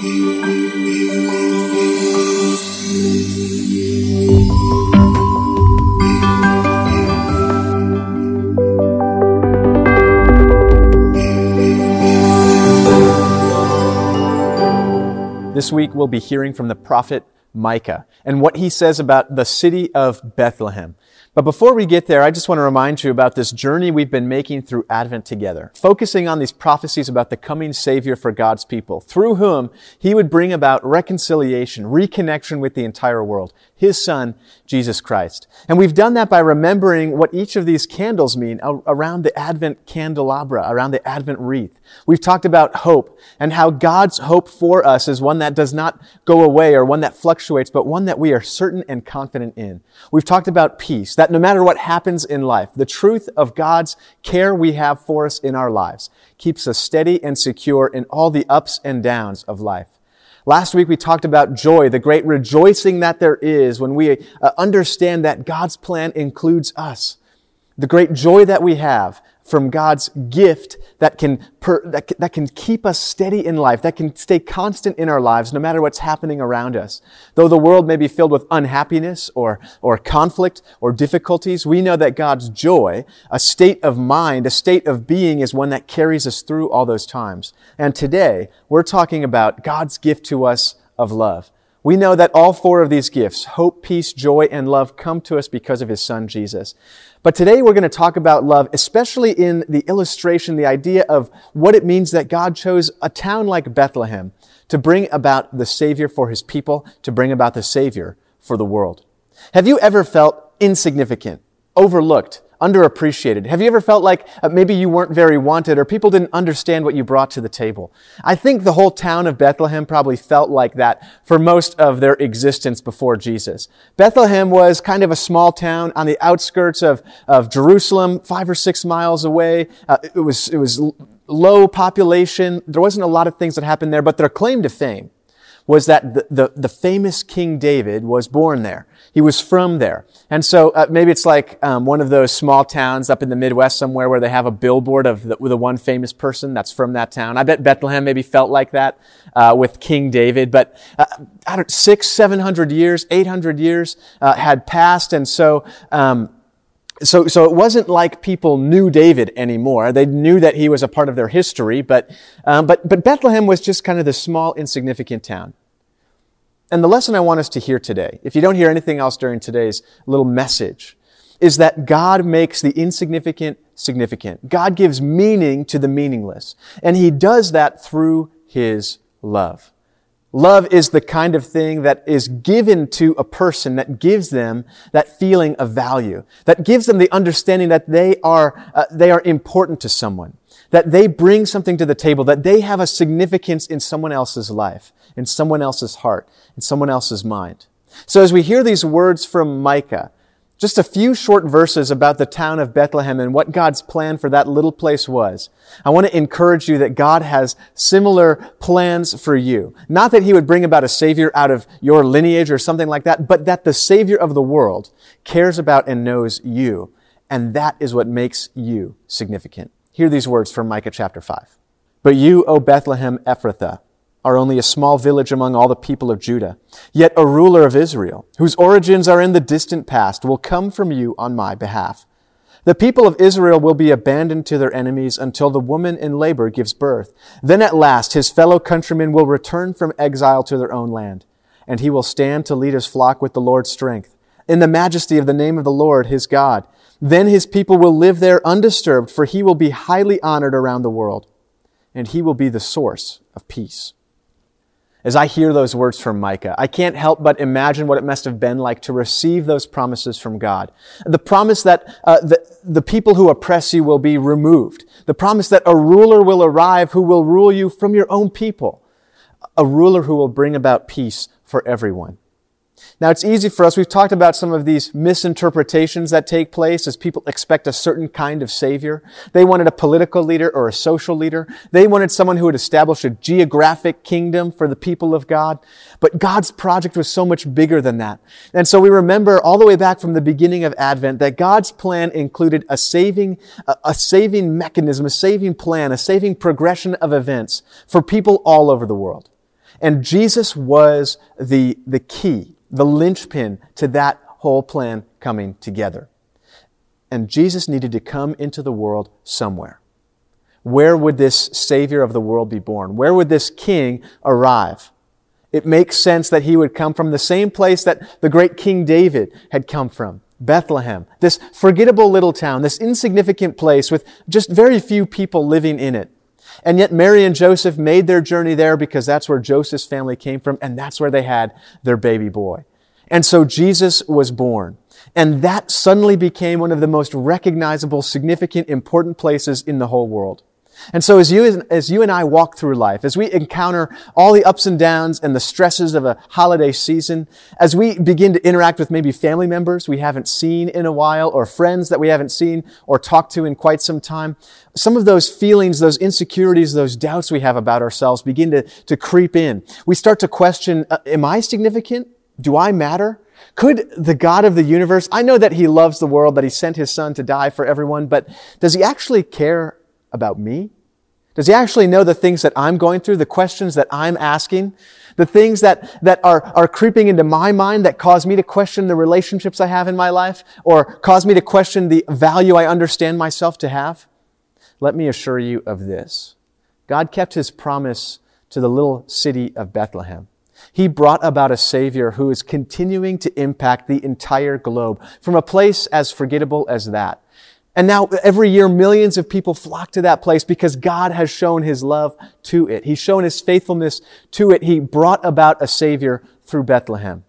This week we'll be hearing from the prophet Micah and what he says about the city of Bethlehem. But before we get there, I just want to remind you about this journey we've been making through Advent together, focusing on these prophecies about the coming Savior for God's people, through whom He would bring about reconciliation, reconnection with the entire world, His Son, Jesus Christ. And we've done that by remembering what each of these candles mean around the Advent candelabra, around the Advent wreath. We've talked about hope and how God's hope for us is one that does not go away or one that fluctuates, but one that we are certain and confident in. We've talked about peace, that no matter what happens in life, the truth of God's care we have for us in our lives keeps us steady and secure in all the ups and downs of life. Last week we talked about joy, the great rejoicing that there is when we uh, understand that God's plan includes us. The great joy that we have from God's gift that can, per, that, that can keep us steady in life, that can stay constant in our lives no matter what's happening around us. Though the world may be filled with unhappiness or, or conflict or difficulties, we know that God's joy, a state of mind, a state of being is one that carries us through all those times. And today, we're talking about God's gift to us of love. We know that all four of these gifts, hope, peace, joy, and love, come to us because of His Son, Jesus. But today we're going to talk about love, especially in the illustration, the idea of what it means that God chose a town like Bethlehem to bring about the Savior for His people, to bring about the Savior for the world. Have you ever felt insignificant, overlooked, underappreciated? Have you ever felt like uh, maybe you weren't very wanted or people didn't understand what you brought to the table? I think the whole town of Bethlehem probably felt like that for most of their existence before Jesus. Bethlehem was kind of a small town on the outskirts of, of Jerusalem, five or six miles away. Uh, it was, it was low population. There wasn't a lot of things that happened there, but their claim to fame was that the, the, the famous King David was born there. He was from there. And so uh, maybe it's like um, one of those small towns up in the Midwest somewhere where they have a billboard of the, the one famous person that's from that town. I bet Bethlehem maybe felt like that uh, with King David. But uh, I don't, six, seven hundred years, eight hundred years uh, had passed, and so. Um, so, so it wasn't like people knew David anymore. They knew that he was a part of their history, but, um, but, but Bethlehem was just kind of this small, insignificant town. And the lesson I want us to hear today, if you don't hear anything else during today's little message, is that God makes the insignificant significant. God gives meaning to the meaningless. And He does that through His love. Love is the kind of thing that is given to a person that gives them that feeling of value, that gives them the understanding that they are, uh, they are important to someone, that they bring something to the table, that they have a significance in someone else's life, in someone else's heart, in someone else's mind. So as we hear these words from Micah, just a few short verses about the town of Bethlehem and what God's plan for that little place was. I want to encourage you that God has similar plans for you. Not that He would bring about a Savior out of your lineage or something like that, but that the Savior of the world cares about and knows you. And that is what makes you significant. Hear these words from Micah chapter 5. But you, O Bethlehem Ephrathah, are only a small village among all the people of Judah. Yet a ruler of Israel, whose origins are in the distant past, will come from you on my behalf. The people of Israel will be abandoned to their enemies until the woman in labor gives birth. Then at last his fellow countrymen will return from exile to their own land, and he will stand to lead his flock with the Lord's strength, in the majesty of the name of the Lord his God. Then his people will live there undisturbed, for he will be highly honored around the world, and he will be the source of peace. As I hear those words from Micah, I can't help but imagine what it must have been like to receive those promises from God. The promise that uh, the, the people who oppress you will be removed. The promise that a ruler will arrive who will rule you from your own people. A ruler who will bring about peace for everyone. Now, it's easy for us. We've talked about some of these misinterpretations that take place as people expect a certain kind of savior. They wanted a political leader or a social leader. They wanted someone who would establish a geographic kingdom for the people of God. But God's project was so much bigger than that. And so we remember all the way back from the beginning of Advent that God's plan included a saving, a, saving mechanism, a saving plan, a saving progression of events for people all over the world. And Jesus was the, the key, the linchpin to that whole plan coming together. And Jesus needed to come into the world somewhere. Where would this Savior of the world be born? Where would this King arrive? It makes sense that he would come from the same place that the great King David had come from. Bethlehem, this forgettable little town, this insignificant place with just very few people living in it. And yet Mary and Joseph made their journey there because that's where Joseph's family came from and that's where they had their baby boy. And so Jesus was born. And that suddenly became one of the most recognizable, significant, important places in the whole world. And so as you, as you and I walk through life, as we encounter all the ups and downs and the stresses of a holiday season, as we begin to interact with maybe family members we haven't seen in a while or friends that we haven't seen or talked to in quite some time, some of those feelings, those insecurities, those doubts we have about ourselves begin to, to creep in. We start to question, uh, am I significant? Do I matter? Could the God of the universe, I know that He loves the world, that He sent His Son to die for everyone, but does He actually care about me? Does he actually know the things that I'm going through, the questions that I'm asking, the things that, that are, are creeping into my mind that cause me to question the relationships I have in my life or cause me to question the value I understand myself to have? Let me assure you of this. God kept his promise to the little city of Bethlehem. He brought about a Savior who is continuing to impact the entire globe from a place as forgettable as that and now every year millions of people flock to that place because God has shown his love to it. He's shown his faithfulness to it. He brought about a savior through Bethlehem.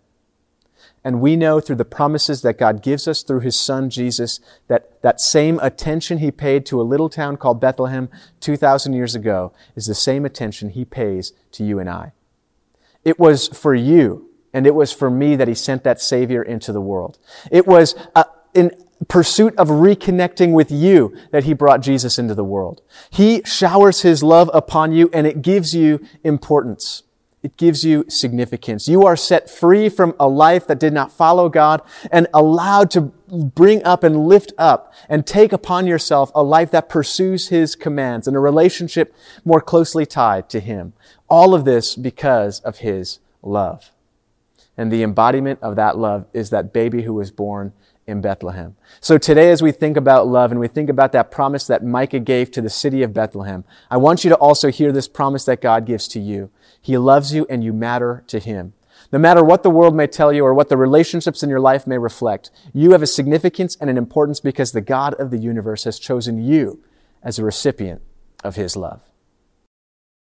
And we know through the promises that God gives us through his son Jesus that that same attention he paid to a little town called Bethlehem 2,000 years ago is the same attention he pays to you and I. It was for you and it was for me that he sent that savior into the world. It was uh, in pursuit of reconnecting with you that he brought Jesus into the world. He showers his love upon you and it gives you importance. It gives you significance. You are set free from a life that did not follow God and allowed to bring up and lift up and take upon yourself a life that pursues his commands and a relationship more closely tied to him. All of this because of his love. And the embodiment of that love is that baby who was born in Bethlehem. So today, as we think about love and we think about that promise that Micah gave to the city of Bethlehem, I want you to also hear this promise that God gives to you. He loves you and you matter to Him. No matter what the world may tell you or what the relationships in your life may reflect, you have a significance and an importance because the God of the universe has chosen you as a recipient of His love.